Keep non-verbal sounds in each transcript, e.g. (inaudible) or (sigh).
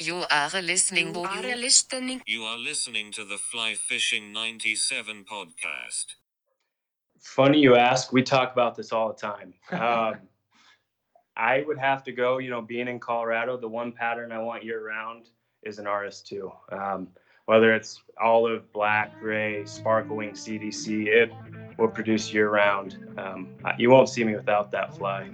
You are listening. You are listening. You are listening to the Fly Fishing 97 podcast. Funny you ask. We talk about this all the time. Um, (laughs) I would have to go, you know, being in Colorado, the one pattern I want year round is an RS2. Um, whether it's olive, black, gray, sparkling, CDC, it will produce year round. Um, you won't see me without that fly.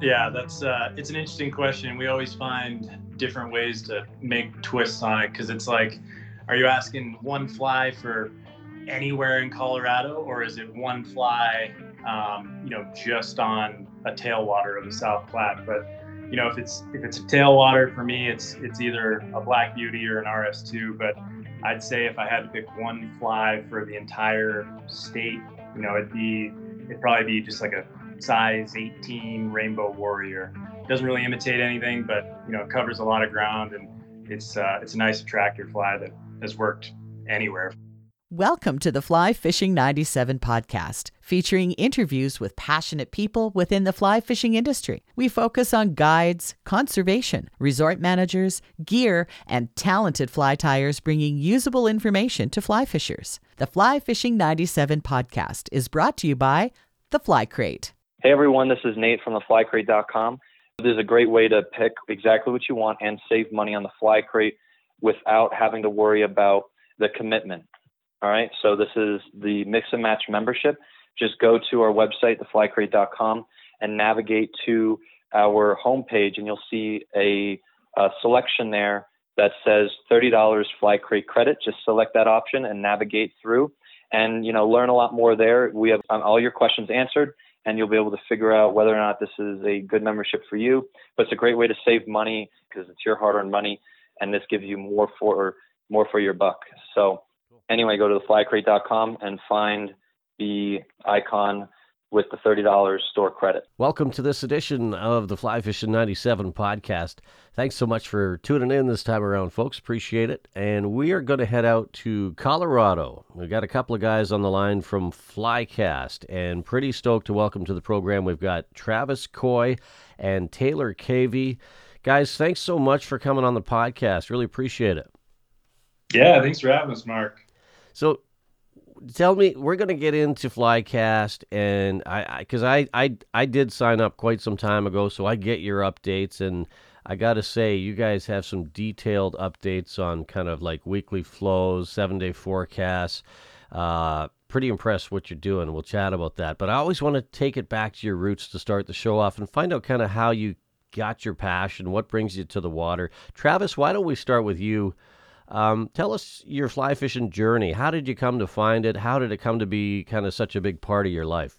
Yeah, that's uh, it's an interesting question. We always find different ways to make twists on it because it's like, are you asking one fly for anywhere in Colorado, or is it one fly, um, you know, just on a tailwater of the South Platte? But you know, if it's if it's a tailwater for me, it's it's either a Black Beauty or an RS2. But I'd say if I had to pick one fly for the entire state, you know, it'd be it'd probably be just like a size 18 Rainbow Warrior. Doesn't really imitate anything, but you know, it covers a lot of ground, and it's uh, it's a nice attractor fly that has worked anywhere. Welcome to the Fly Fishing 97 podcast, featuring interviews with passionate people within the fly fishing industry. We focus on guides, conservation, resort managers, gear, and talented fly tyers bringing usable information to fly fishers. The Fly Fishing 97 podcast is brought to you by The Fly Crate. Hey everyone, this is Nate from theflycrate.com. This is a great way to pick exactly what you want and save money on the fly crate without having to worry about the commitment. All right, so this is the mix and match membership. Just go to our website, theflycrate.com, and navigate to our homepage, and you'll see a, a selection there that says $30 fly crate credit. Just select that option and navigate through, and you know learn a lot more there. We have um, all your questions answered and you'll be able to figure out whether or not this is a good membership for you. But it's a great way to save money because it's your hard-earned money, and this gives you more for more for your buck. So anyway, go to theflycrate.com and find the icon with the $30 store credit. Welcome to this edition of the Fly Fishing 97 podcast. Thanks so much for tuning in this time around, folks. Appreciate it. And we are going to head out to Colorado. We've got a couple of guys on the line from Flycast, and pretty stoked to welcome to the program. We've got Travis Coy and Taylor Cavey. Guys, thanks so much for coming on the podcast. Really appreciate it. Yeah, thanks for having us, Mark. So, tell me we're going to get into flycast and i because I, I, I i did sign up quite some time ago so i get your updates. And i gotta say you guys have some detailed updates on kind of like weekly flows seven day forecasts. Uh pretty impressed what you're doing. We'll chat about that. But i always want to take it back to your roots to start the show off and find out kind of how you got your passion what brings you to the water. Travis why don't we start with you um, tell us your fly fishing journey. How did you come to find it? How did it come to be kind of such a big part of your life?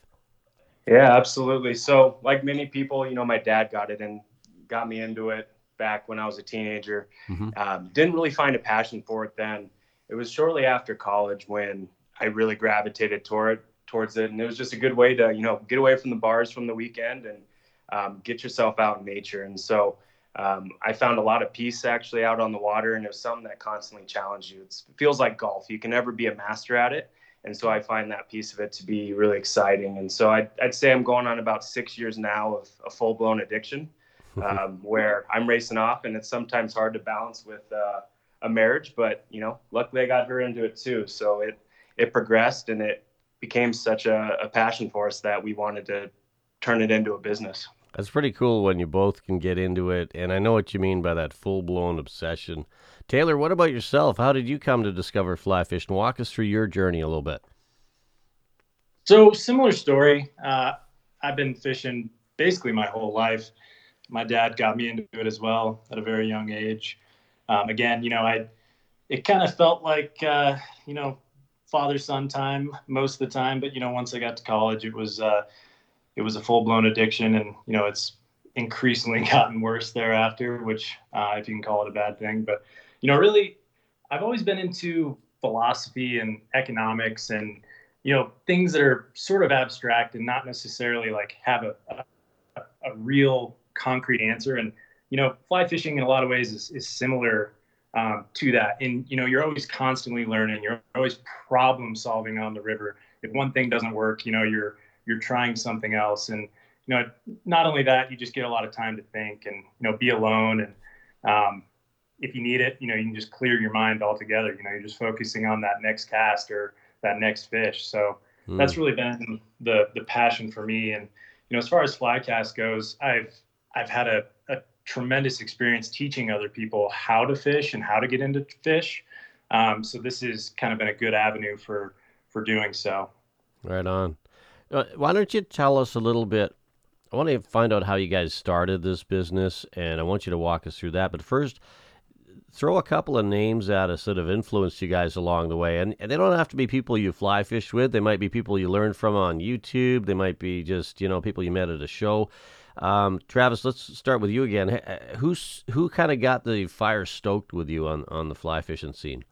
Yeah, absolutely. So, like many people, you know, my dad got it and got me into it back when I was a teenager. Mm-hmm. Um, didn't really find a passion for it then. It was shortly after college when I really gravitated toward towards it, and it was just a good way to, you know, get away from the bars from the weekend and um, get yourself out in nature. And so, um, I found a lot of peace actually out on the water, and was something that constantly challenged you. It's, it feels like golf; you can never be a master at it, and so I find that piece of it to be really exciting. And so I'd, I'd say I'm going on about six years now of a full-blown addiction, (laughs) um, where I'm racing off, and it's sometimes hard to balance with uh, a marriage. But you know, luckily I got her into it too, so it it progressed, and it became such a, a passion for us that we wanted to turn it into a business. That's pretty cool when you both can get into it, and I know what you mean by that full blown obsession. Taylor, what about yourself? How did you come to discover fly fishing? Walk us through your journey a little bit. So, similar story. Uh, I've been fishing basically my whole life. My dad got me into it as well at a very young age. Um, again, you know, I it kind of felt like uh, you know father son time most of the time, but you know, once I got to college, it was uh, it was a full blown addiction, and you know it's increasingly (laughs) gotten worse thereafter, which uh, if you can call it a bad thing. But you know, really, I've always been into philosophy and economics and you know things that are sort of abstract and not necessarily like have a, a, a real concrete answer. And you know, fly fishing in a lot of ways is, is similar um, to that. And you know, you're always constantly learning. You're always problem solving on the river. If one thing doesn't work, you know, you're you're trying something else and you know not only that you just get a lot of time to think and you know be alone and um, if you need it, you know, you can just clear your mind altogether. You know, you're just focusing on that next cast or that next fish. So Mm. that's really been the the passion for me. And you know, as far as fly cast goes, I've I've had a, a tremendous experience teaching other people how to fish and how to get into fish. Um, so this has kind of been a good avenue for for doing so. Right on. Uh, why don't you tell us a little bit? I want to find out how you guys started this business, and I want you to walk us through that. But first, throw a couple of names at us that have influenced you guys along the way. And, and they don't have to be people you fly fish with. They might be people you learned from on YouTube. They might be just, you know, people you met at a show. Um, Travis, let's start with you again. Uh, Who's who kind of got the fire stoked with you on, on the fly fishing scene?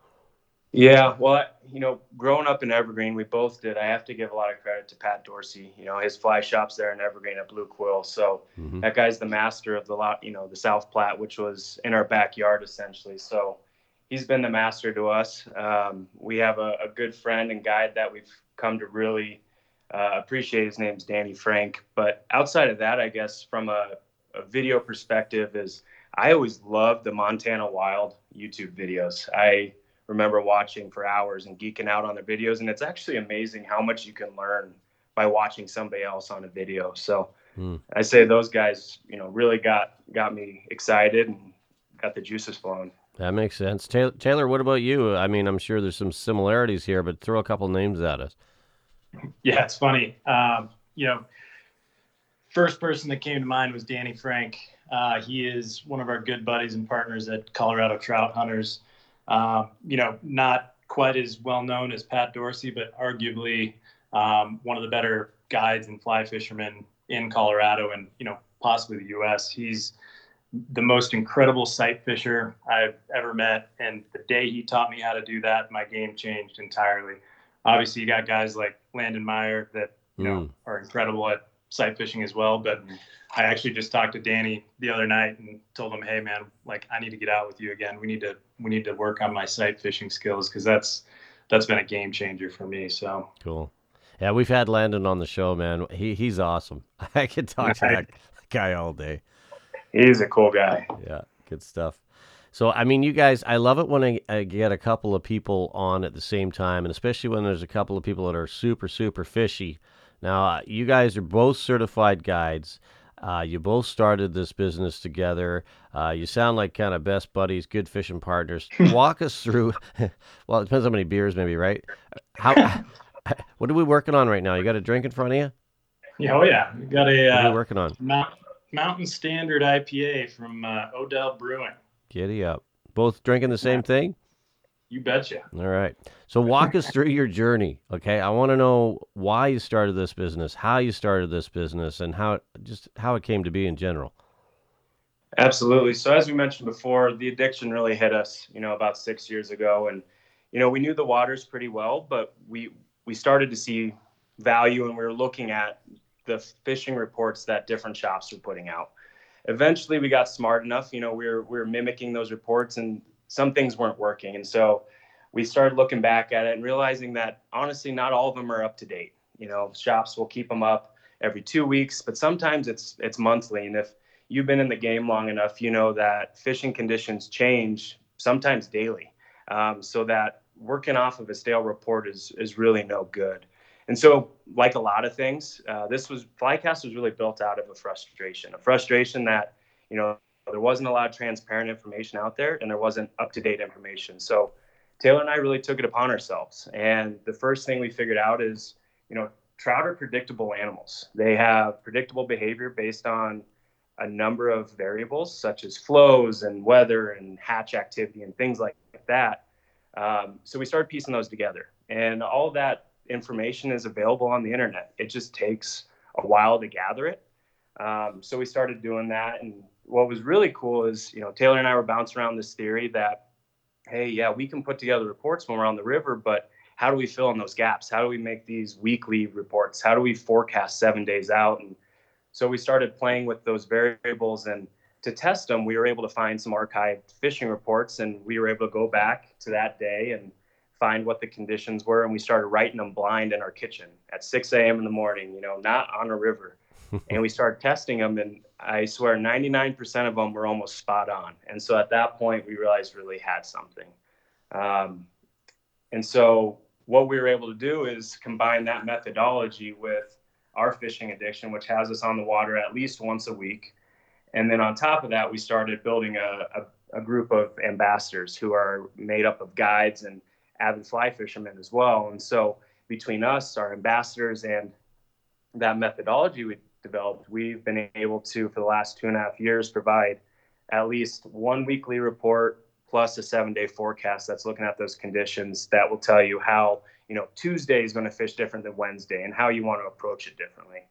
Yeah, well, you know, growing up in Evergreen, we both did. I have to give a lot of credit to Pat Dorsey. You know, his fly shop's there in Evergreen at Blue Quill. So Mhm. that guy's the master of the lot, you know, the South Platte, which was in our backyard essentially. So he's been the master to us. Um, we have a, a good friend and guide that we've come to really uh, appreciate. His name's Danny Frank. But outside of that, I guess from a, a video perspective, is I always loved the Montana Wild YouTube videos. I remember watching for hours and geeking out on their videos, and it's actually amazing how much you can learn by watching somebody else on a video. So Hmm. I say those guys, you know, really got got me excited and got the juices flowing. That makes sense. Taylor, Taylor, what about you? I mean, I'm sure there's some similarities here, but throw a couple names at us. Yeah, it's funny. Um, you know, first person that came to mind was Danny Frank. Uh, he is one of our good buddies and partners at Colorado Trout Hunters. Um, you know, not quite as well known as Pat Dorsey, but arguably um, one of the better guides and fly fishermen in Colorado and you know possibly the U.S. He's the most incredible sight fisher I've ever met, and the day he taught me how to do that, my game changed entirely. Obviously, you got guys like Landon Mayer that you know Mm. are incredible at sight fishing as well. But mm-hmm. I actually just talked to Danny the other night and told him, "Hey, man, like I need to get out with you again. We need to we need to work on my sight fishing skills because that's that's been a game changer for me." So Cool. Yeah, we've had Landon on the show, man. He he's awesome. (laughs) I could talk to that (laughs) guy all day. He's a cool guy. Yeah, good stuff. So, I mean, you guys, I love it when I, I get a couple of people on at the same time, and especially when there's a couple of people that are super, super fishy. Now, uh, you guys are both certified guides. Uh, you both started this business together. Uh, you sound like kind of best buddies, good fishing partners. (laughs) Walk us through. (laughs) well, it depends how many beers, maybe, right? How? (laughs) what are we working on right now? You got a drink in front of you? yeah, oh yeah, we got a What are uh, we working on? Mount, Mountain Standard IPA from uh, Odell Brewing. Giddy up. Both drinking the same thing? You betcha. All right. So walk us through your journey, okay? I want to know why you started this business, how you started this business, and how just how it came to be in general. Absolutely. So as we mentioned before, the addiction really hit us, you know, about six years ago, and you know we knew the waters pretty well, but we we started to see value, and we were looking at the fishing reports that different shops were putting out. Eventually, we got smart enough, you know, we were we were mimicking those reports, and some things weren't working, and so we started looking back at it and realizing that honestly, not all of them are up to date. You know, shops will keep them up every two weeks, but sometimes it's it's monthly, and if you've been in the game long enough, you know that fishing conditions change sometimes daily. Um, so that working off of a stale report is is really no good. And so, like a lot of things, uh, this was Flycast was really built out of a frustration, a frustration that you know there wasn't a lot of transparent information out there, and there wasn't up to date information. So Taylor and I really took it upon ourselves. And the first thing we figured out is, you know, trout are predictable animals. They have predictable behavior based on a number of variables such as flows and weather and hatch activity and things like that. Um, so we started piecing those together, and all that information is available on the internet. It just takes a while to gather it. Um, so we started doing that, and what was really cool is, you know, Taylor and I were bouncing around this theory that, hey, yeah, we can put together reports when we're on the river, but how do we fill in those gaps? How do we make these weekly reports? How do we forecast seven days out? And so we started playing with those variables and to test them, we were able to find some archived fishing reports and we were able to go back to that day and find what the conditions were. And we started writing them blind in our kitchen at 6 a.m. in the morning, you know, not on a river. (laughs) and we started testing them. And I swear 99% of them were almost spot on. And so at that point, we realized we really had something. Um, and so what we were able to do is combine that methodology with our fishing addiction, which has us on the water at least once a week. And then on top of that, we started building a, a, a group of ambassadors who are made up of guides and avid fly fishermen as well. And so between us, our ambassadors, and that methodology we developed, we've been able to, for the last two and a half years, provide at least one weekly report plus a seven day forecast that's looking at those conditions that will tell you how, you know, Tuesday is going to fish different than Wednesday and how you want to approach it differently.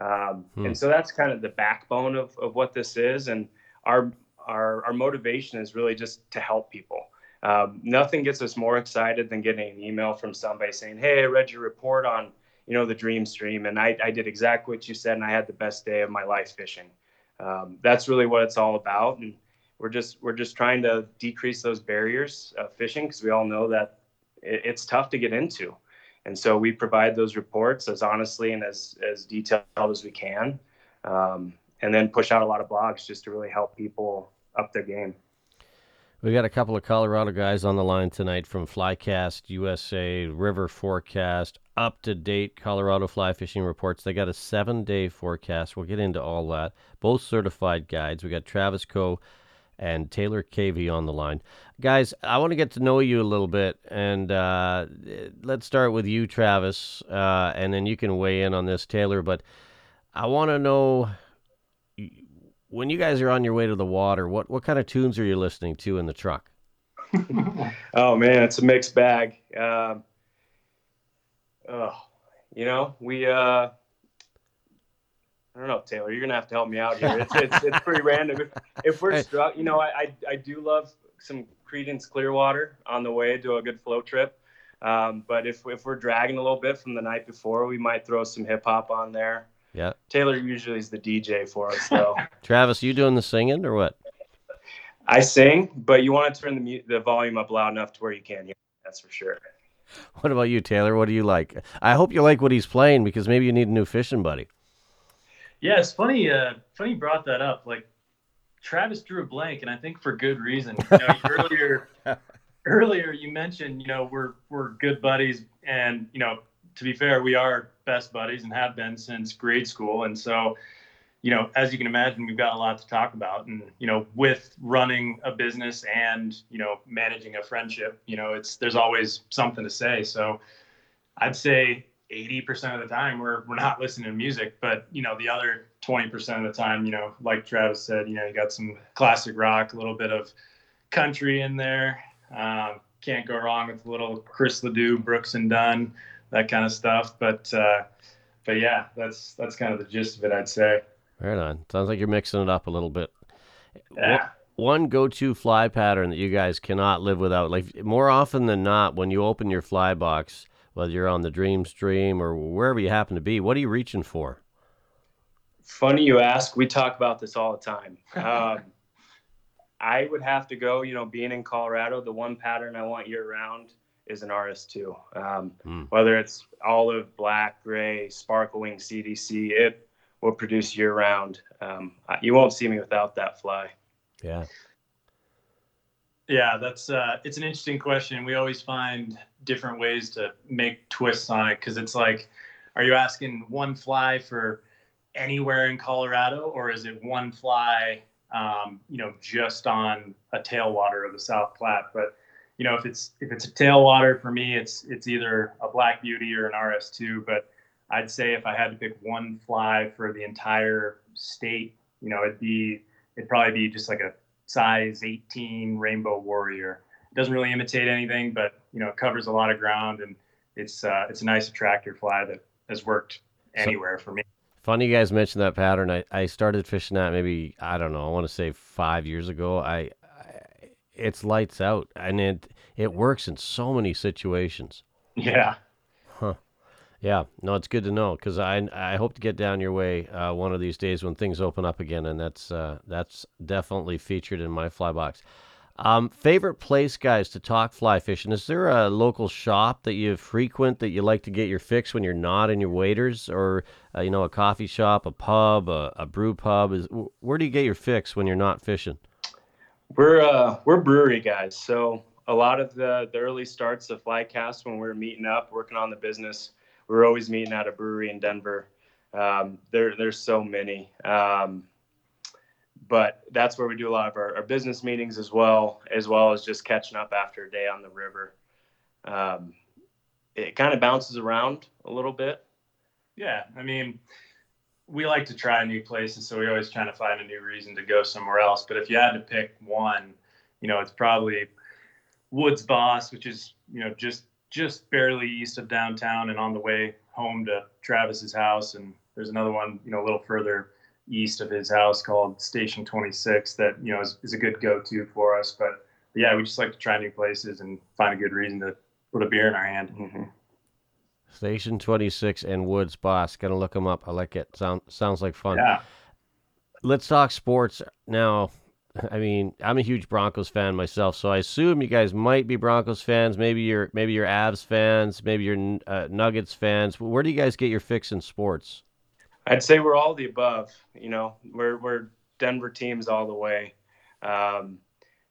Um, Hmm. And so that's kind of the backbone of, of what this is. And our, our, our motivation is really just to help people. Um, nothing gets us more excited than getting an email from somebody saying, Hey, I read your report on, you know, the dream stream and I, I did exactly what you said and I had the best day of my life fishing. Um, that's really what it's all about. And we're just, we're just trying to decrease those barriers of fishing because we all know that it, it's tough to get into. And so we provide those reports as honestly and as, as detailed as we can. Um, and then push out a lot of blogs just to really help people up their game. We got a couple of Colorado guys on the line tonight from Flycast USA, River Forecast, up to date Colorado fly fishing reports. They got a seven day forecast. We'll get into all that. Both certified guides. We got Travis Coe and Taylor Cavey on the line. Guys, I want to get to know you a little bit, and uh, let's start with you, Travis, uh, and then you can weigh in on this, Taylor. But I want to know when you guys are on your way to the water, what what kind of tunes are you listening to in the truck? (laughs) Oh man, it's a mixed bag. Um, oh, you know, we. Uh, I don't know, Taylor. You're gonna have to help me out here. It's it's, it's pretty random. If, we're struck, you know, I, I I do love some Creedence Clearwater on the way to a good float trip. Um, but if if we're dragging a little bit from the night before, we might throw some hip hop on there. Yeah. Taylor usually is the DJ for us, though. (laughs) Travis, you doing the singing or what? I sing, but you want to turn the mu- the volume up loud enough to where you can hear. That's for sure. What about you, Taylor? What do you like? I hope you like what he's playing because maybe you need a new fishing buddy. Yeah, it's funny. Uh, funny you brought that up. Like Travis drew a blank, and I think for good reason. You know, (laughs) earlier, earlier you mentioned, you know, we're we're good buddies, and you know, to be fair, we are best buddies and have been since grade school. And so, you know, as you can imagine, we've got a lot to talk about. And you know, with running a business and you know managing a friendship, you know, it's there's always something to say. So, I'd say 80% of the time we're, we're not listening to music, but you know, the other 20% of the time, you know, like Travis said, you know, you got some classic rock, a little bit of country in there. Um, can't go wrong with a little Chris Ledoux, Brooks and Dunn, that kind of stuff. But, uh, but yeah, that's, that's kind of the gist of it, I'd say. Right on. Sounds like you're mixing it up a little bit. Yeah. One go-to fly pattern that you guys cannot live without. Like more often than not, when you open your fly box, whether you're on the Dream Stream or wherever you happen to be, what are you reaching for? Funny you ask. We talk about this all the time. Um, (laughs) I would have to go. You know, being in Colorado, the one pattern I want year round is an RS2. Um, Hmm. Whether it's olive, black, gray, sparkling CDC, it will produce year round. Um, you won't see me without that fly. Yeah. Yeah, that's uh, it's an interesting question. We always find different ways to make twists on it because it's like, are you asking one fly for anywhere in Colorado, or is it one fly, um, you know, just on a tailwater of the South Platte? But you know, if it's if it's a tailwater for me, it's it's either a Black Beauty or an RS2. But I'd say if I had to pick one fly for the entire state, you know, it'd be it'd probably be just like a size 18 Rainbow Warrior. It doesn't really imitate anything, but you know, it covers a lot of ground and it's uh, it's a nice attractor fly that has worked anywhere for me. Funny you guys mentioned that pattern. I, I started fishing that maybe I don't know. I want to say five years ago. I it's lights out and it it works in so many situations. Yeah. Huh. Yeah, no, it's good to know because I I hope to get down your way uh, one of these days when things open up again, and that's uh, that's definitely featured in my fly box. Um, favorite place, guys, to talk fly fishing? Is there a local shop that you frequent that you like to get your fix when you're not in your waders, or uh, you know, a coffee shop, a pub, a, a brew pub? Is where do you get your fix when you're not fishing? We're uh, we're brewery guys, so a lot of the the early starts of Flycast when we are meeting up, working on the business, we are always meeting at a brewery in Denver. Um, there there's so many. Um, but that's where we do a lot of our, our, business meetings as well, as well as just catching up after a day on the river. Um, it kind of bounces around a little bit. Yeah, I mean, we like to try new places, so we're always trying to find a new reason to go somewhere else. But if you had to pick one, you know, it's probably Woods Boss, which is you know just just barely east of downtown and on the way home to Travis's house. And there's another one, you know, a little further east of his house called Station 26 that you know is, is a good go-to for us. But, but, yeah, we just like to try new places and find a good reason to put a beer in our hand. Mm-hmm. Station 26 and Woods Boss. Gonna look them up. I like it. Sound sounds like fun. Yeah. Let's talk sports now. I mean, I'm a huge Broncos fan myself, so I assume you guys might be Broncos fans. Maybe you're maybe you're Avs fans. Maybe you're uh, Nuggets fans. Where do you guys get your fix in sports? I'd say we're all the above. You know, we're we're Denver teams all the way. Um,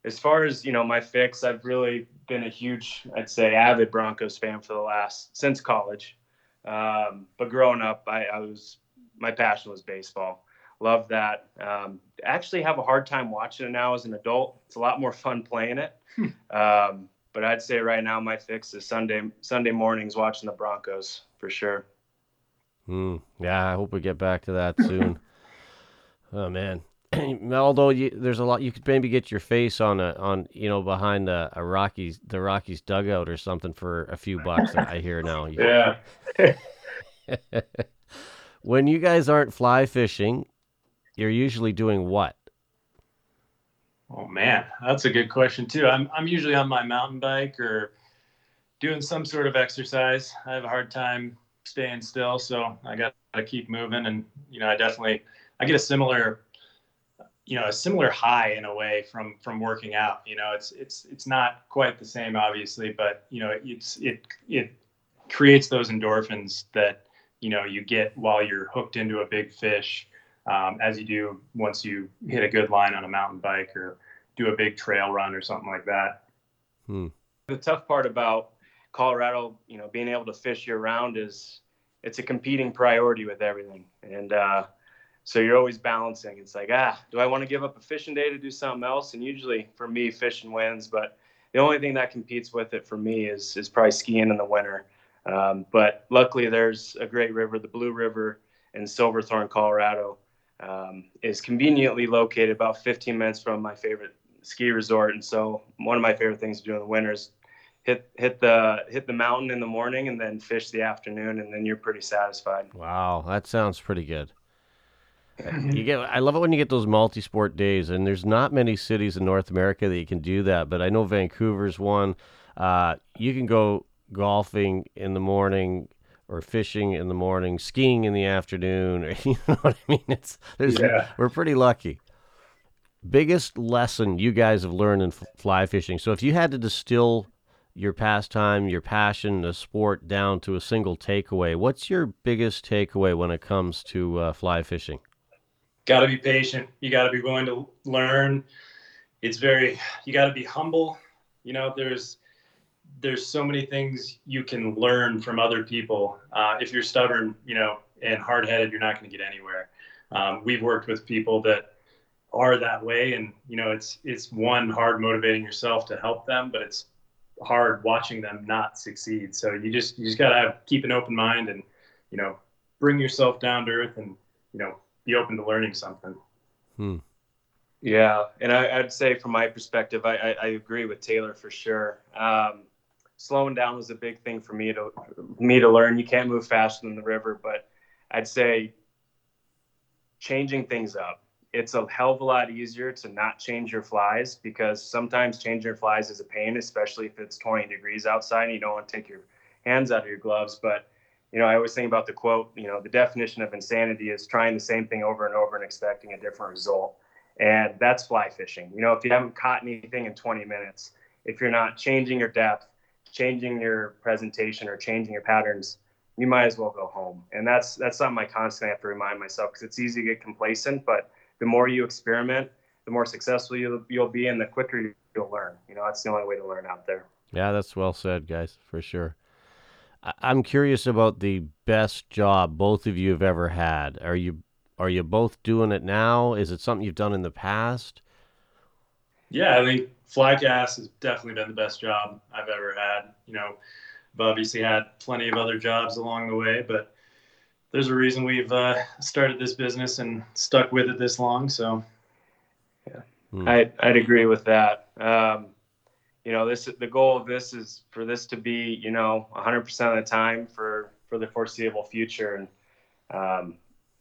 as far as you know, my fix, I've really been a huge, I'd say, avid Broncos fan for the last since college. Um, but growing up, I, I, was my passion was baseball. Love that. Um, actually, have a hard time watching it now as an adult. It's a lot more fun playing it. Hmm. Um, but I'd say right now my fix is Sunday Sunday mornings watching the Broncos for sure. Mm, yeah, I hope we get back to that soon. (laughs) oh man, (clears throat) although you, there's a lot, you could maybe get your face on a on you know behind a, a Rockies the Rockies dugout or something for a few bucks. I hear now. (laughs) yeah. (laughs) when you guys aren't fly fishing, you're usually doing what? Oh man, that's a good question too. I'm I'm usually on my mountain bike or doing some sort of exercise. I have a hard time staying still, so I got to keep moving. And you know, I definitely I get a similar you know a similar high in a way from from working out. You know, it's it's it's not quite the same, obviously, but you know, it's it it creates those endorphins that you know you get while you're hooked into a big fish, um, as you do once you hit a good line on a mountain bike or do a big trail run or something like that. Hmm. The tough part about Colorado, you know, being able to fish year round is it's a competing priority with everything. And uh, so you're always balancing. It's like, ah, do I want to give up a fishing day to do something else? And usually for me, fishing wins. But the only thing that competes with it for me is is probably skiing in the winter. Um, but luckily, there's a great river, the Blue River in Silverthorne, Colorado, um, is conveniently located about 15 minutes from my favorite ski resort. And so one of my favorite things to do in the winter is hit hit the hit the mountain in the morning and then fish the afternoon and then you're pretty satisfied. Wow, that sounds pretty good. (laughs) you get I love it when you get those multi-sport days and there's not many cities in North America that you can do that, but I know Vancouver's one. Uh, you can go golfing in the morning or fishing in the morning, skiing in the afternoon, or, (laughs) you know what I mean? It's there's yeah. we're pretty lucky. Biggest lesson you guys have learned in fly fishing. So if you had to distill your pastime, your passion, the sport down to a single takeaway. What's your biggest takeaway when it comes to uh, fly fishing? Got to be patient. You got to be willing to learn. It's very. You got to be humble. You know, there's there's so many things you can learn from other people. Uh, if you're stubborn, you know, and hard headed, you're not going to get anywhere. Um, we've worked with people that are that way, and you know, it's it's one hard motivating yourself to help them, but it's hard watching them not succeed. So you just you just gotta have, keep an open mind and you know bring yourself down to earth and you know be open to learning something. Hmm. Yeah, and I, would say from my perspective, I, I, I, agree with Taylor for sure. Um, slowing down was a big thing for me to me to learn. You can't move faster than the river, but I'd say changing things up it's a hell of a lot easier to not change your flies because sometimes changing your flies is a pain, especially if it's 20 degrees outside and you don't want to take your hands out of your gloves. But, you know, I always think about the quote, you know, the definition of insanity is trying the same thing over and over and expecting a different result. and that's fly fishing. You know, if you haven't caught anything in 20 minutes, if you're not changing your depth, changing your presentation, or changing your patterns, you might as well go home. And that's that's something I constantly have to remind myself because it's easy to get complacent, but the more you experiment, the more successful you'll, you'll be, and the quicker you'll learn. You know, that's the only way to learn out there. Yeah, that's well said, guys, for sure. I- I'm curious about the best job both of you have ever had. Are you are you both doing it now? Is it something you've done in the past? Yeah, I think Flycast has definitely been the best job I've ever had. You know, I've obviously had plenty of other jobs along the way, but there's a reason we've uh, started this business and stuck with it this long. So, Hmm. I, I'd agree with that. Um, you know, this the goal of this is for this to be, you know, 100% of the time for for the foreseeable future, and um,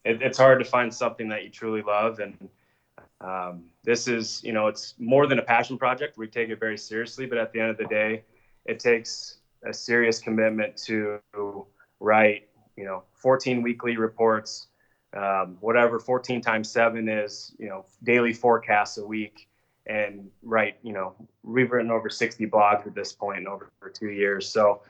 it, it's hard to find something that you truly love. And um, this is, you know, it's more than a passion project. We take it very seriously, but at the end of the day, it takes a serious commitment to write, you know, 14 weekly reports um, whatever 14 times seven is, you know, daily forecasts a week and write, you know, we've written over 60 blogs at this point in over for two years. So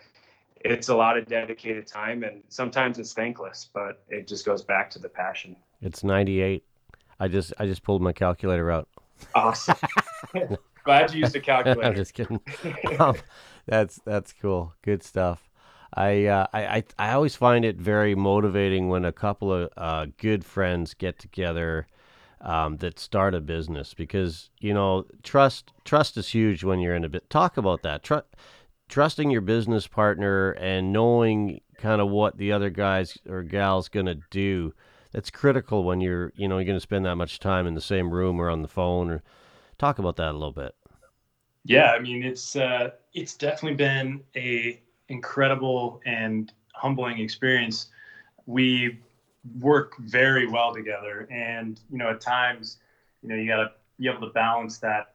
it's a lot of dedicated time and sometimes it's thankless, but it just goes back to the passion. It's 98. I just I just pulled my calculator out. Awesome. (laughs) Glad you used a (laughs) I'm just kidding. um, that's that's cool. Good stuff. I, uh, I I I always find it very motivating when a couple of uh, good friends get together um, that start a business because you know trust trust is huge when you're in a bit. Talk about that. Tr- trusting your business partner and knowing kind of what the other guys or gals gonna do. That's critical when you're you know you're gonna spend that much time in the same room or on the phone or talk about that a little bit. yeah, I mean, it's uh, it's definitely been a incredible and humbling experience. We work very well together, and you know, at times, you know, you gotta be able to balance that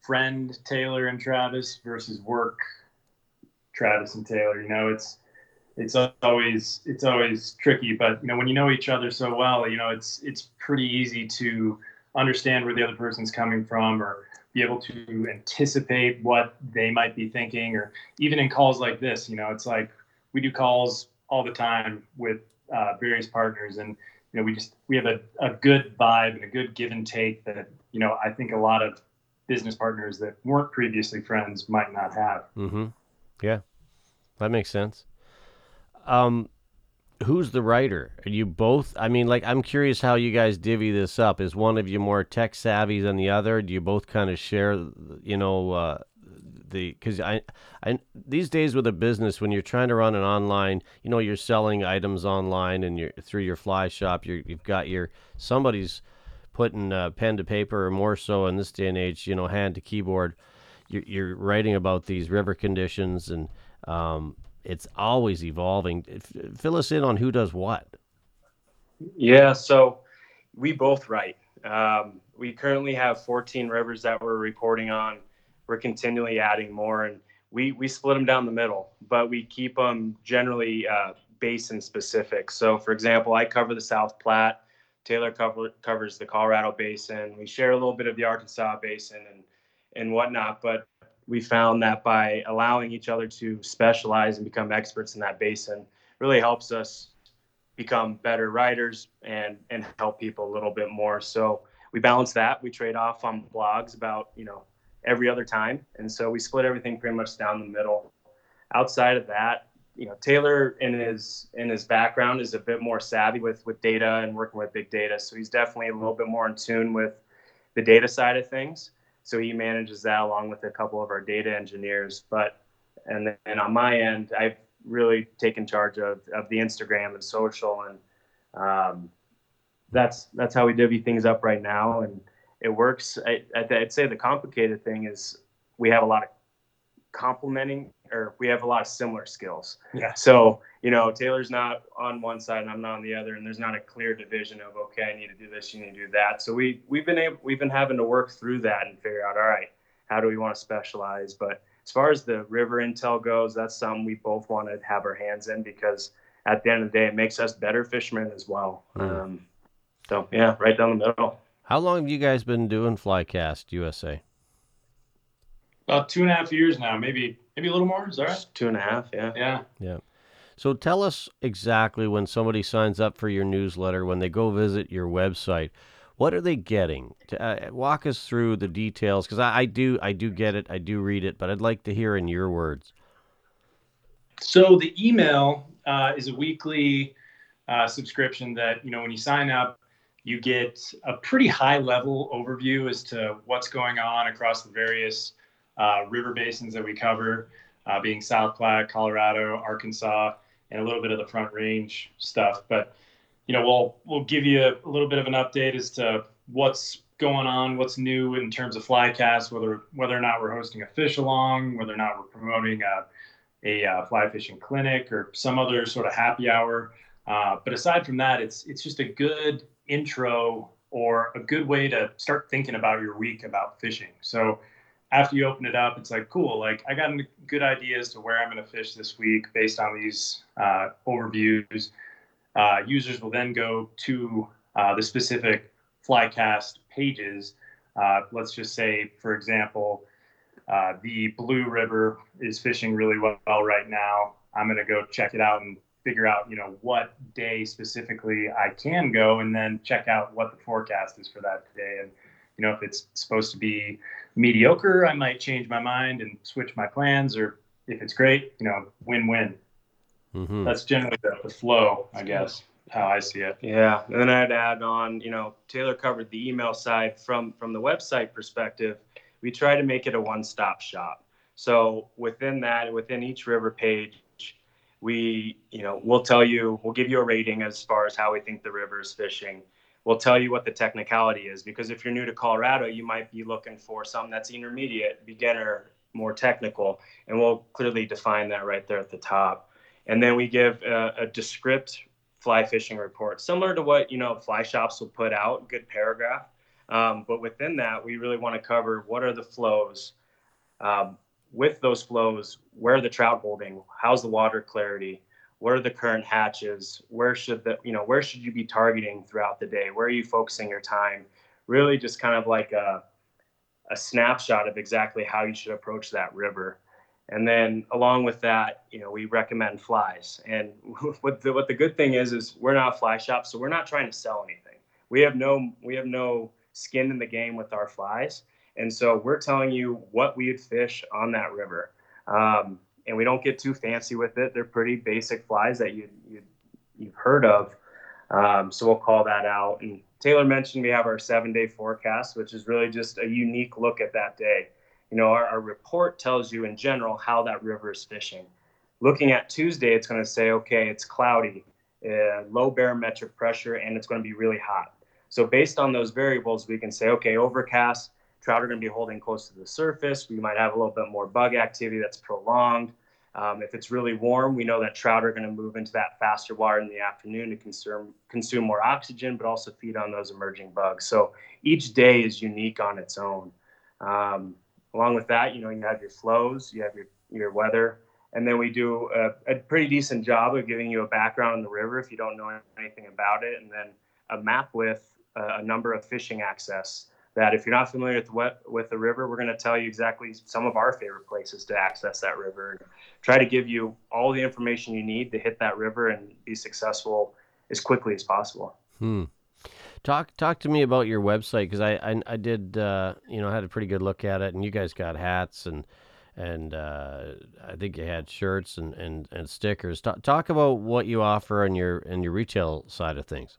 friend Taylor and Travis versus work Travis and Taylor. You know, it's it's always it's always tricky, but you know, when you know each other so well, you know, it's it's pretty easy to understand where the other person's coming from or be able to anticipate what they might be thinking or even in calls like this you know it's like we do calls all the time with uh, various partners and you know we just we have a, a good vibe and a good give and take that you know i think a lot of business partners that weren't previously friends might not have Mm-hmm. Yeah, that makes sense. Um, who's the writer? Are you both? I mean, like, I'm curious how you guys divvy this up. Is one of you more tech savvy than the other? Do you both kind of share, you know, uh, the because I, I these days with a business when you're trying to run an online, you know, you're selling items online and you're through your fly shop. You're, you've got your somebody's putting pen to paper or more so in this day and age, you know, hand to keyboard. You're, you're writing about these river conditions and um, it's always evolving. F- Fill us in on who does what. Yeah, so we both write. Um, we currently have 14 rivers that we're reporting on. We're continually adding more, and we we split them down the middle, but we keep them generally uh, basin specific. So, for example, I cover the South Platte. Taylor cover, covers the Colorado Basin. We share a little bit of the Arkansas Basin and and whatnot, but we found that by allowing each other to specialize and become experts in that basin really helps us become better writers and and help people a little bit more. So we balance that. We trade off on blogs about you know every other time, and so we split everything pretty much down the middle. Outside of that, you know, Taylor in his in his background is a bit more savvy with with data and working with big data, so he's definitely a little bit more in tune with the data side of things. So he manages that along with a couple of our data engineers. But and then on my end, I've really taken charge of, of the Instagram and social, and um, that's that's how we divvy things up right now, and it works. I, I'd say the complicated thing is we have a lot of complementing, or we have a lot of similar skills. Yeah. So you know, Taylor's not on one side and I'm not on the other, and there's not a clear division of okay, I need to do this, you need to do that. So we we've been able we've been having to work through that and figure out all right, how do we want to specialize, but as far as the river intel goes, that's something we both want to have our hands in because at the end of the day, it makes us better fishermen as well. Mm. Um, so yeah, right down the middle. How long have you guys been doing Flycast USA? About two and a half years now, maybe maybe a little more. Is that right? Two and a half, yeah. Yeah. Yeah. So tell us exactly when somebody signs up for your newsletter, when they go visit your website, what are they getting? Uh, walk us through the details, because I, I do I do get it, I do read it, but I'd like to hear in your words. So the email uh, is a weekly uh, subscription that you know when you sign up, you get a pretty high level overview as to what's going on across the various uh, river basins that we cover, uh, being South Platte, Colorado, Arkansas, and a little bit of the Front Range stuff. But you know we'll we'll give you a, little bit of an update as to what's going on, what's new in terms of Flycast, whether whether or not we're hosting a fish along, whether or not we're promoting a a uh, fly fishing clinic or some other sort of happy hour. Uh, but aside from that, it's it's just a good intro or a good way to start thinking about your week about fishing. So after you open it up, it's like cool. Like I got a good idea as to where I'm going to fish this week based on these uh, overviews. Uh, users will then go to uh, the specific Flycast pages. Uh, let's just say, for example, uh, the Blue River is fishing really well right now. I'm going to go check it out and figure out, you know, what day specifically I can go, and then check out what the forecast is for that day. And you know, if it's supposed to be mediocre, I might change my mind and switch my plans. Or if it's great, you know, win-win. Mm-hmm. That's generally the, the flow, I guess, how I see it. Yeah, and then I'd add on, you know, Taylor covered the email side from from the website perspective. We try to make it a one-stop shop. So within that, within each river page, we, you know, we'll tell you, we'll give you a rating as far as how we think the river is fishing. We'll tell you what the technicality is because if you're new to Colorado, you might be looking for something that's intermediate, beginner, more technical, and we'll clearly define that right there at the top. And then we give a, a descript fly fishing report, similar to what you know fly shops will put out, good paragraph. Um, but within that, we really want to cover what are the flows. Um, with those flows, where are the trout holding? How's the water clarity? What are the current hatches? Where should the you know where should you be targeting throughout the day? Where are you focusing your time? Really, just kind of like a a snapshot of exactly how you should approach that river. And then along with that, you know, we recommend flies. And (laughs) what the, what the good thing is, is we're not a fly shop, so we're not trying to sell anything. We have no we have no skin in the game with our flies, and so we're telling you what we would fish on that river. Um, and we don't get too fancy with it. They're pretty basic flies that you you you've heard of. Um, so we'll call that out. And Taylor mentioned we have our seven day forecast, which is really just a unique look at that day you know, our, our, report tells you in general how that river is fishing. Looking at Tuesday, it's going to say, okay, it's cloudy, uh, low barometric pressure, and it's going to be really hot. So, based on those variables, we can say, okay, overcast, trout are going to be holding close to the surface. We might have a little bit more bug activity that's prolonged. Um, if it's really warm, we know that trout are going to move into that faster water in the afternoon to consume consume more oxygen, but also feed on those emerging bugs. So each day is unique on its own. Um, along with that, you know, you have your flows, you have your, your weather, and then we do a, a, pretty decent job of giving you a background on the river if you don't know anything about it, and then a map with a, a number of fishing access. That if you're not familiar with what with the river, we're going to tell you exactly some of our favorite places to access that river, and try to give you all the information you need to hit that river and be successful as quickly as possible. Hmm. Talk talk to me about your website because I, I, I did uh, you know had a pretty good look at it and you guys got hats and and uh, I think you had shirts and, and, and stickers. Talk, talk about what you offer on your in your retail side of things.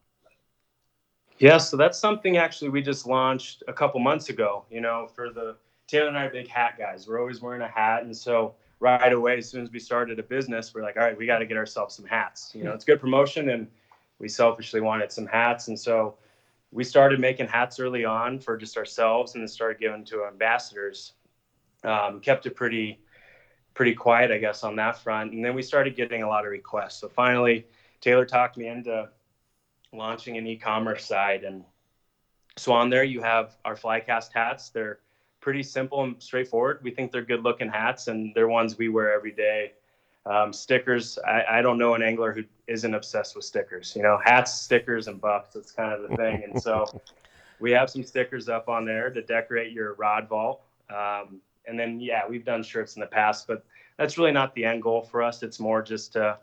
Yeah, so that's something actually we just launched a couple months ago. You know, for the Taylor and I are big hat guys. We're always wearing a hat, and so right away, as soon as we started a business, we're like, all right, we got to get ourselves some hats. You know, it's good promotion, and we selfishly wanted some hats, and so we started making hats early on for just ourselves and then started giving to ambassadors um, kept it pretty pretty quiet i guess on that front and then we started getting a lot of requests so finally taylor talked me into launching an e-commerce site and so on there you have our flycast hats they're pretty simple and straightforward we think they're good looking hats and they're ones we wear every day um, stickers, I, I, don't know an angler who isn't obsessed with stickers. You know, hats, stickers, and buffs. That's kind of the thing. And so (laughs) we have some stickers up on there to decorate your rod vault. Um, and then, yeah, we've done shirts in the past, but that's really not the end goal for us. It's more just to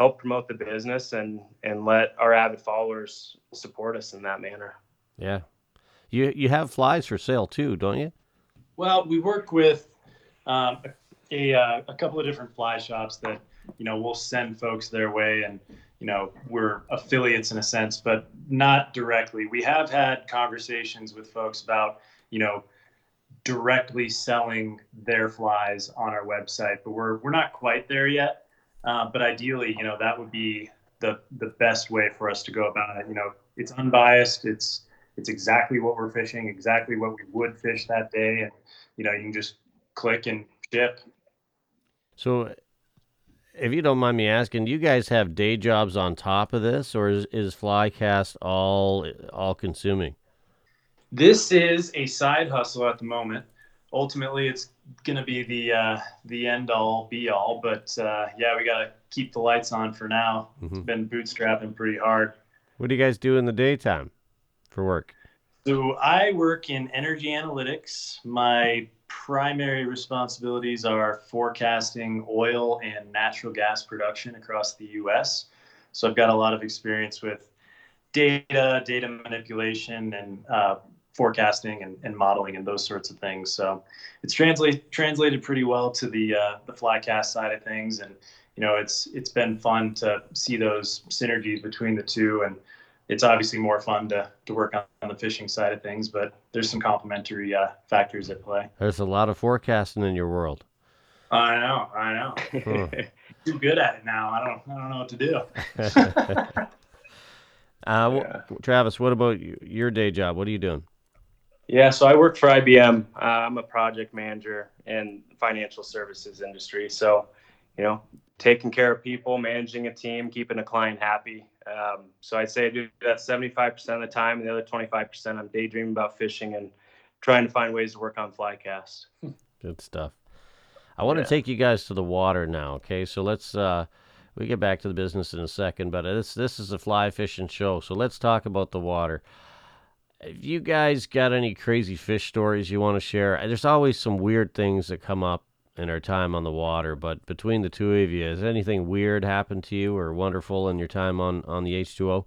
help promote the business and and let our avid followers support us in that manner. Yeah. You you have flies for sale too, don't you? Well, we work with um, a, uh, a couple of different fly shops that you know we'll send folks their way, and you know we're affiliates in a sense, but not directly. We have had conversations with folks about you know directly selling their flies on our website, but we're we're not quite there yet. Uh, but ideally, you know that would be the the best way for us to go about it. You know, it's unbiased. It's it's exactly what we're fishing, exactly what we would fish that day, and you know you can just click and ship. So, if you don't mind me asking, do you guys have day jobs on top of this, or is, is Flycast all all consuming? This is a side hustle at the moment. Ultimately, it's going to be the uh, the end all be all. But uh, yeah, we got to keep the lights on for now. It's Mhm. been bootstrapping pretty hard. What do you guys do in the daytime for work? So I work in energy analytics. My primary responsibilities are forecasting oil and natural gas production across the U.S. So I've got a lot of experience with data, data manipulation, and uh, forecasting and, and modeling and those sorts of things. So it's translate translated pretty well to the uh, the flycast side of things, and you know it's it's been fun to see those synergies between the two and it's obviously more fun to, to work on, on the fishing side of things, but there's some complementary uh, factors at play. There's a lot of forecasting in your world. I know, I know. Huh. (laughs) Too good at it now. I don't, I don't know what to do. (laughs) Uh, (laughs) Yeah. Travis, what about you, your day job? What are you doing? Yeah, so I work for IBM. Uh, I'm a project manager in the financial services industry. So, you know, taking care of people, managing a team, keeping a client happy. Um, so I'd say I do that 75% of the time, and the other 25% I'm daydreaming about fishing and trying to find ways to work on Flycast. Good stuff. I want Yeah. to take you guys to the water now. Okay, so let's uh, we get back to the business in a second, but this this is a fly fishing show, so let's talk about the water. If you guys got any crazy fish stories you want to share, uh, there's always some weird things that come up in our time on the water. But between the two of you, has anything weird happened to you or wonderful in your time on on the H2O?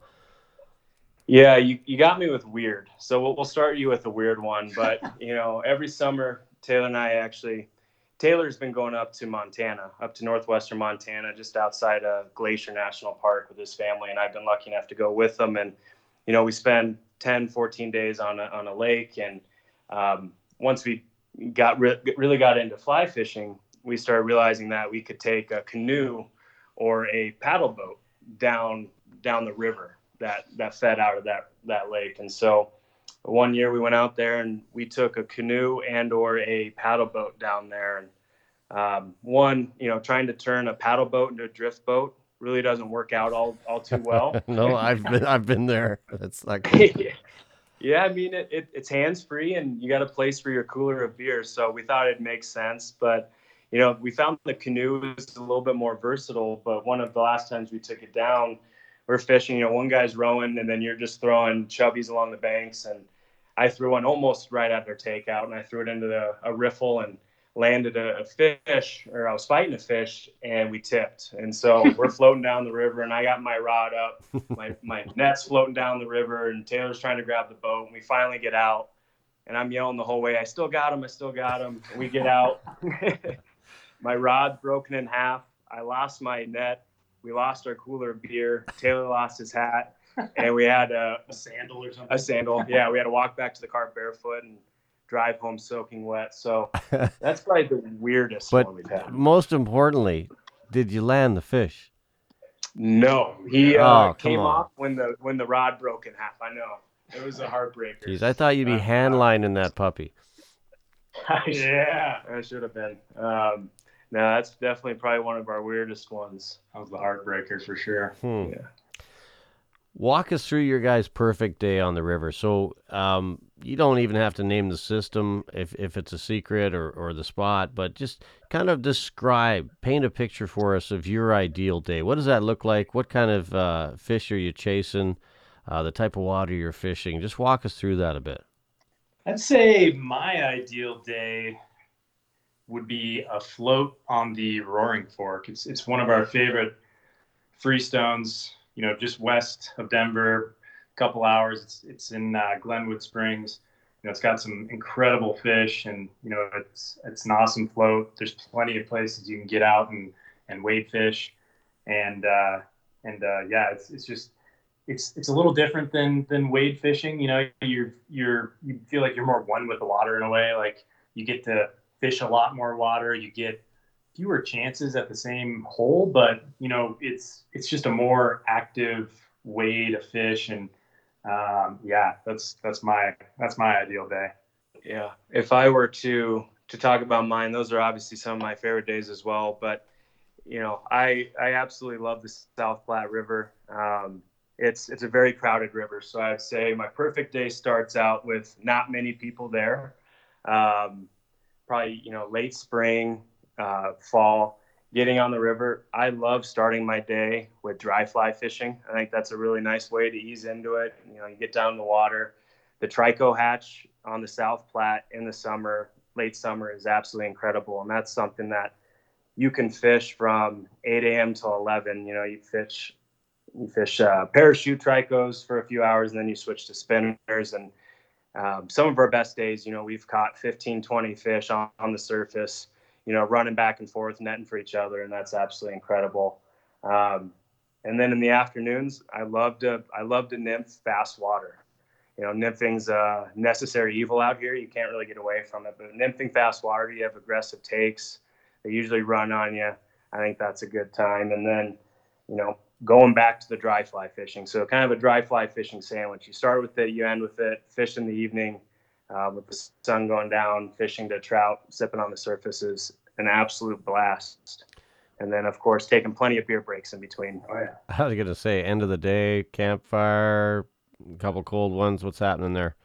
Yeah, you, you got me with weird. So we'll, we'll start you with a weird one. But, (laughs) you know, every summer, Taylor and I actually, Taylor's been going up to Montana, up to northwestern Montana, just outside of Glacier National Park with his family. And I've been lucky enough to go with them. And, you know, we spend 10, 14 days on a, on a lake. And um, once we got re- really got into fly fishing, we started realizing that we could take a canoe or a paddle boat down down the river that that fed out of that that lake. And so one year we went out there and we took a canoe and or a paddle boat down there. And um, one, you know, trying to turn a paddle boat into a drift boat really doesn't work out all all too (laughs) well. no, (laughs) I've been I've been there. Not (laughs) good. yeah, I mean it, it it's hands free and you got a place for your cooler of beer. So we thought it'd make sense, but you know we found the canoe is a little bit more versatile. But one of the last times we took it down, we're fishing. You know, one guy's rowing and then you're just throwing chubbies along the banks. And I threw one almost right at their takeout, and I threw it into the, a riffle and landed a, a fish, or I was fighting a fish, and we tipped. And so (laughs) we're floating down the river, and I got my rod up, my my (laughs) net's floating down the river, and Taylor's trying to grab the boat, and we finally get out, and I'm yelling the whole way, "I still got him! I still got him!" And we get out, (laughs) my rod broken in half. I lost my net. We lost our cooler of beer. Taylor lost his hat, and we had a, A sandal or something. a sandal. Yeah, we had to walk back to the car barefoot and drive home soaking wet. So (laughs) that's probably the weirdest But one we've had. most importantly, did you land the fish? No, he uh, Oh, come came on. off when the when the rod broke in half. I know it was a heartbreaker. Jeez, I thought you'd be (laughs) Uh, hand lining that puppy. (laughs) yeah, I should have been. Um, no, that's definitely probably one of our weirdest ones. That was the heartbreaker for sure. Hmm. Yeah. Walk us through your guys' perfect day on the river. So um, you don't even have to name the system if, if it's a secret or, or the spot, but just kind of describe, paint a picture for us of your ideal day. What does that look like? What kind of uh, fish are you chasing? uh, the type of water you're fishing. Just walk us through that a bit. I'd say my ideal day would be a float on the Roaring Fork. It's it's one of our favorite freestones. You know, just west of Denver, a couple hours. It's it's in uh, Glenwood Springs. You know, it's got some incredible fish, and you know, it's it's an awesome float. There's plenty of places you can get out and and wade fish, and uh, and uh, yeah, it's it's just it's it's a little different than than wade fishing. You know, you're you're you feel like you're more one with the water in a way. Like you get to fish a lot more water. You get fewer chances at the same hole, but you know it's it's just a more active way to fish. And um, yeah, that's that's my that's my ideal day. Yeah. If I were to to talk about mine, those are obviously some of my favorite days as well. But you know, I I absolutely love the South Platte River. Um, it's it's a very crowded river, so I'd say my perfect day starts out with not many people there. Um, probably you know late spring, uh, fall, getting on the river. I love starting my day with dry fly fishing. I think that's a really nice way to ease into it. You know, you get down in the water. The Trico hatch on the South Platte in the summer, late summer, is absolutely incredible, and that's something that you can fish from 8 a.m. till 11. You know, you fish you fish uh, parachute tricos for a few hours, and then you switch to spinners. And um, some of our best days, you know, we've caught 15, 20 fish on, on the surface, you know, running back and forth, netting for each other, and that's absolutely incredible. Um, and then in the afternoons, I love to I love to nymph fast water. You know, nymphing's a necessary evil out here. You can't really get away from it. But nymphing fast water, you have aggressive takes. They usually run on you. I think that's a good time. And then, you know, going back to the dry fly fishing. So kind of a dry fly fishing sandwich. You start with it, you end with it. Fish in the evening, uh, with the sun going down, fishing to trout, sipping on the surface is an absolute blast. And then, of course, taking plenty of beer breaks in between. Oh yeah. (laughs) I was gonna say, end of the day, campfire, a couple cold ones. What's happening there?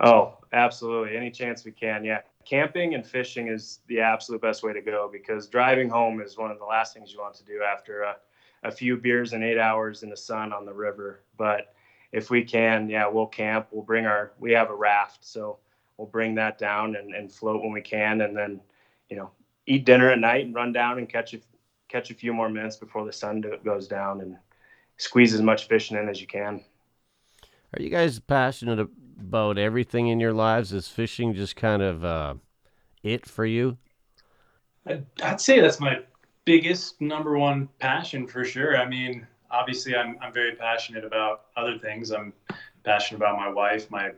Oh, absolutely. Any chance we can. Yeah. Camping and fishing is the absolute best way to go because driving home is one of the last things you want to do after a, a few beers and eight hours in the sun on the river. But if we can, yeah, we'll camp. We'll bring our, we have a raft. So we'll bring that down and, and float when we can. And then, you know, eat dinner at night and run down and catch a, catch a few more minutes before the sun goes down and squeeze as much fishing in as you can. Are you guys passionate about everything in your lives? Is fishing just kind of uh, it for you? I'd, I'd say that's my biggest number one passion for sure. I mean, obviously, I'm I'm very passionate about other things. I'm passionate about my wife, my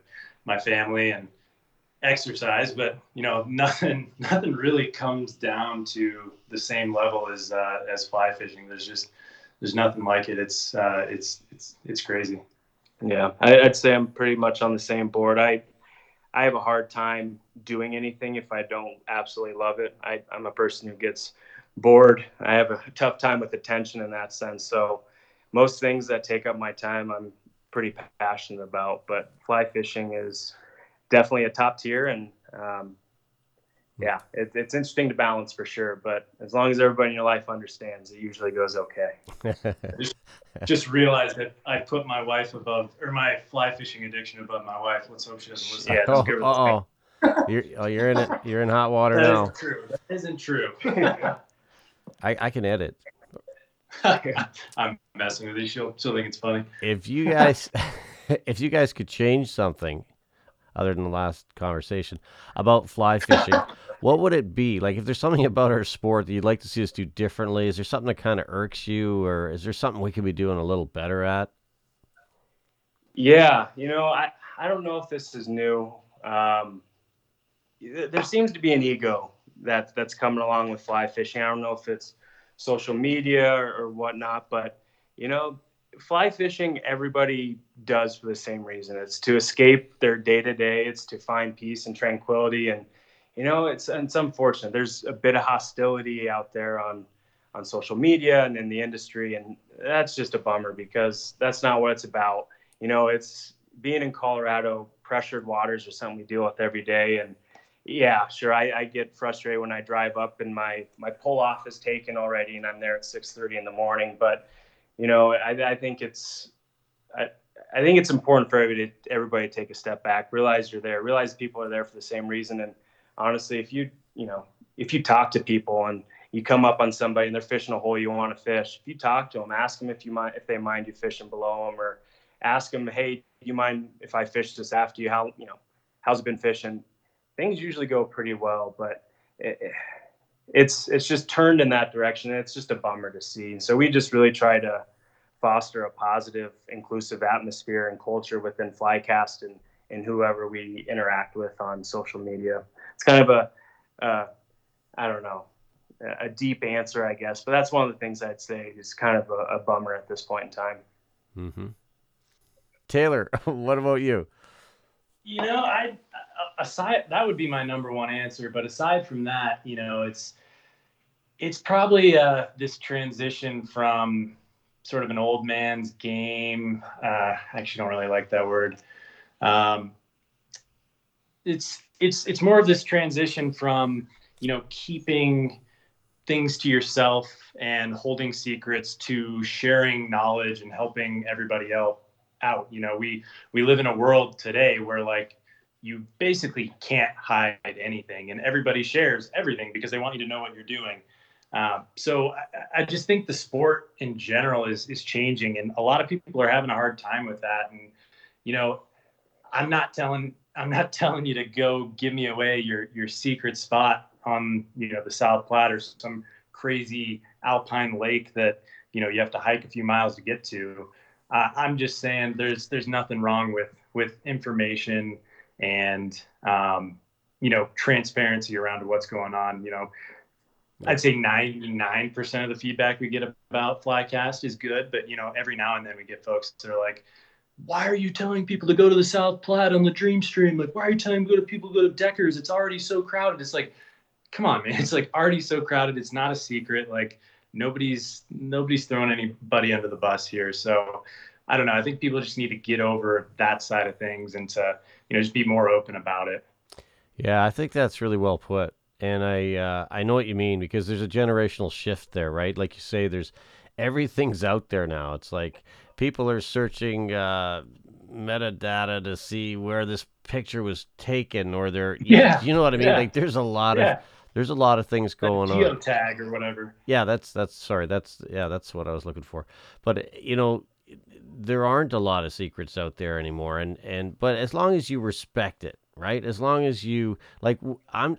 my family, and exercise. But you know, (laughs) nothing nothing really comes down to the same level as uh, as fly fishing. There's just there's nothing like it. It's uh, it's it's it's crazy. Yeah, I, I'd say I'm pretty much on the same board. I I have a hard time doing anything if I don't absolutely love it. I, I'm a person who gets bored. I have a tough time with attention in that sense. So most things that take up my time, I'm pretty passionate about. But fly fishing is definitely a top tier, and um, yeah, it, it's interesting to balance for sure. But as long as everybody in your life understands, it usually goes okay. (laughs) Just realize that I put my wife above, or my fly fishing addiction above my wife. Let's hope she doesn't listen. Yeah, oh, just give her the oh, (laughs) you're oh, you're in it. You're in hot water That now. isn't true. That isn't true. (laughs) I, I can edit. (laughs) I'm messing with you. She'll, she'll think it's funny. If you (laughs) guys, (laughs) if you guys could change something, other than the last conversation about fly fishing, what would it be? Like, if there's something about our sport that you'd like to see us do differently, is there something that kind of irks you, or is there something we could be doing a little better at? Yeah, you know, I, I don't know if this is new. Um, there seems to be an ego that that's coming along with fly fishing. I don't know if it's social media or, whatnot, but you know, fly fishing everybody does for the same reason. It's to escape their day to day. It's to find peace and tranquility. And you know, it's it's unfortunate. There's a bit of hostility out there on on social media and in the industry, and that's just a bummer because that's not what it's about. You know, it's being in Colorado, pressured waters are something we deal with every day, and yeah, sure. I, I get frustrated when I drive up and my my pull off is taken already, and I'm there at 6:30 in the morning. But you know, I, I think it's I, I think it's important for everybody to, everybody to take a step back, realize you're there, realize people are there for the same reason. And honestly, if you you know if you talk to people and you come up on somebody and they're fishing a hole you want to fish, if you talk to them, ask them if you mind if they mind you fishing below them, or ask them, hey, do you mind if I fish this after you? How you know how's it been fishing? Things usually go pretty well, but it, it's it's just turned in that direction. And it's just a bummer to see. So we just really try to foster a positive, inclusive atmosphere and culture within Flycast and and whoever we interact with on social media. It's kind of a uh, I don't know a deep answer, I guess, but that's one of the things I'd say is kind of a, a bummer at this point in time. Mm-hmm. Taylor, (laughs) what about you? You know, I aside that would be my number one answer, but aside from that, you know, it's it's probably uh, this transition from sort of an old man's game. Uh, I actually don't really like that word. Um, it's it's it's more of this transition from you know keeping things to yourself and holding secrets to sharing knowledge and helping everybody else out. You know, we we live in a world today where like you basically can't hide anything, and everybody shares everything because they want you to know what you're doing. Um, so I, I, just think the sport in general is is changing, and a lot of people are having a hard time with that. And you know, I'm not telling I'm not (laughs) telling you to go give me away your your secret spot on you know the South Platte or some crazy alpine lake that you know you have to hike a few miles to get to. Uh, I'm just saying there's there's nothing wrong with with information and um, you know transparency around what's going on. You know, I'd say 99% of the feedback we get about Flycast is good, but you know every now and then we get folks that are like, "Why are you telling people to go to the South Platte on the Dream Stream? Like, why are you telling go to people go to Deckers? It's already so crowded." It's like, come on, man! (laughs) It's like already so crowded. It's not a secret. Like nobody's nobody's throwing anybody under the bus here. So I don't know. I think people just need to get over that side of things and to you know just be more open about it. Yeah, I think that's really well put, and I uh, I know what you mean because there's a generational shift there, right? Like you say, there's everything's out there now. It's like people are searching uh, metadata to see where this picture was taken, or they're yeah, you know what I mean. Yeah. Like there's a lot yeah. of there's a lot of things going like on. Geotag or whatever. Yeah, that's that's sorry. That's yeah, that's what I was looking for. But you know, there aren't a lot of secrets out there anymore, and and but as long as you respect it, right? As long as you like, I'm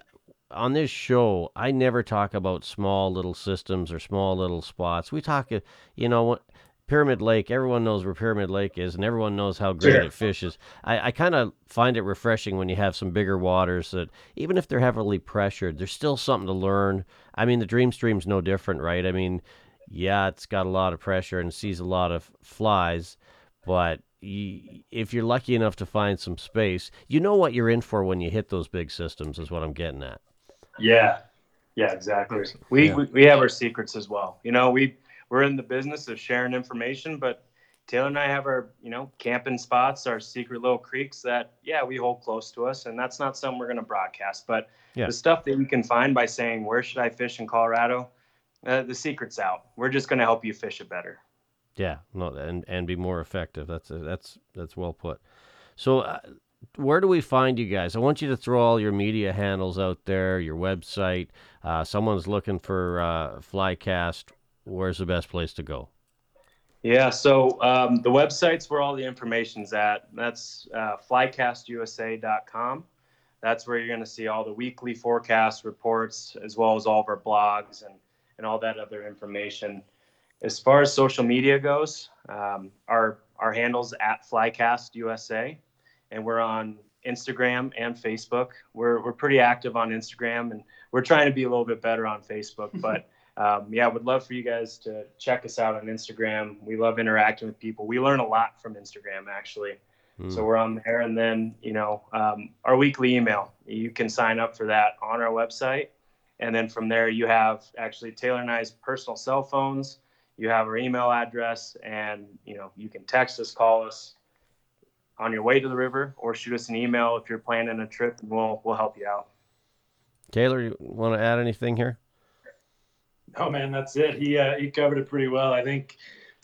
on this show. I never talk about small little systems or small little spots. We talk, uh, you know, Pyramid Lake, everyone knows where Pyramid Lake is, and everyone knows how great Sure. it fishes. I, I kind of find it refreshing when you have some bigger waters that, even if they're heavily pressured, there's still something to learn. I mean, the Dream Stream's no different, right? I mean, yeah, it's got a lot of pressure and sees a lot of flies, but y if you're lucky enough to find some space, you know what you're in for when you hit those big systems, is what I'm getting at. Yeah. Yeah, exactly. We, Yeah. we we have our secrets as well. You know, we we're in the business of sharing information, but Taylor and I have our you know camping spots, our secret little creeks that yeah we hold close to us, and that's not something we're going to broadcast. But Yeah. the stuff that you can find by saying where should I fish in Colorado, uh, the secret's out. We're just going to help you fish it better. Yeah, no, and and be more effective. That's that's that's well put. So, uh, where do we find you guys? I want you to throw all your media handles out there, your website. Uh, someone's looking for uh, Flycast. Where's the best place to go? Yeah, so um, the website's where all the information's at. That's uh, flycastusa.com. That's where you're going to see all the weekly forecast reports, as well as all of our blogs and, and all that other information. As far as social media goes, um, our, our handle's at Flycast USA, and we're on Instagram and Facebook. We're, we're pretty active on Instagram, and we're trying to be a little bit better on Facebook, (laughs) but um, yeah, would love for you guys to check us out on Instagram. We love interacting with people. We learn a lot from Instagram, actually. Hmm. So we're on there, and then you know um, our weekly email. You can sign up for that on our website, and then from there you have actually Taylor and I's personal cell phones. You have our email address, and you know you can text us, call us on your way to the river, or shoot us an email if you're planning a trip, and we'll we'll help you out. Taylor, you want to add anything here? Oh man, that's it. He uh, he covered it pretty well. I think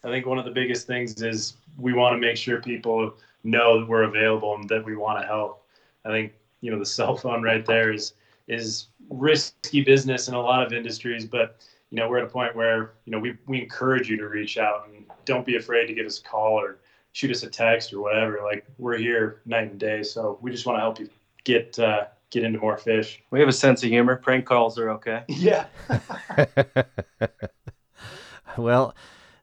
I think one of the biggest things is we want to make sure people know that we're available and that we want to help. I think you know the cell phone right there is is risky business in a lot of industries, but you know we're at a point where you know we we encourage you to reach out and don't be afraid to give us a call or shoot us a text or whatever. Like we're here night and day, so we just want to help you get uh, get into more fish. We have a sense of humor. Prank calls are okay. (laughs) Yeah. (laughs) well,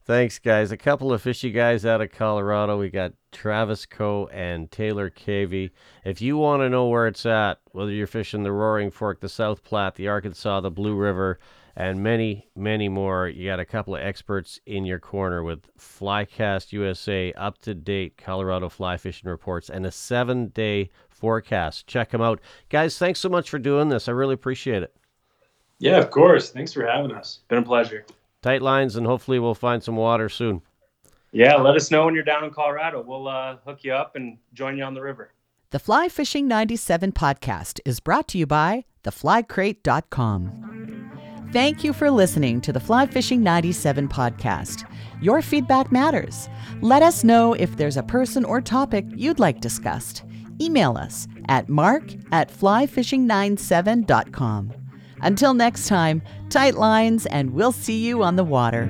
thanks, guys. A couple of fishy guys out of Colorado. We got Travis Coe and Taylor Cavey. If you want to know where it's at, whether you're fishing the Roaring Fork, the South Platte, the Arkansas, the Blue River, and many, many more, you got a couple of experts in your corner with Flycast USA, up to date Colorado fly fishing reports, and a seven day forecast. Check them out. Guys, thanks so much for doing this. I really appreciate it. Yeah, of course. Thanks for having us. Been a pleasure. Tight lines, and hopefully we'll find some water soon. Yeah, let us know when you're down in Colorado. We'll uh, hook you up and join you on the river. The Fly Fishing 97 podcast is brought to you by theflycrate.com. Thank you for listening to the Fly Fishing 97 podcast. Your feedback matters. Let us know if there's a person or topic you'd like discussed. Email us at mark at flyfishing97.com. Until next time, tight lines, and we'll see you on the water.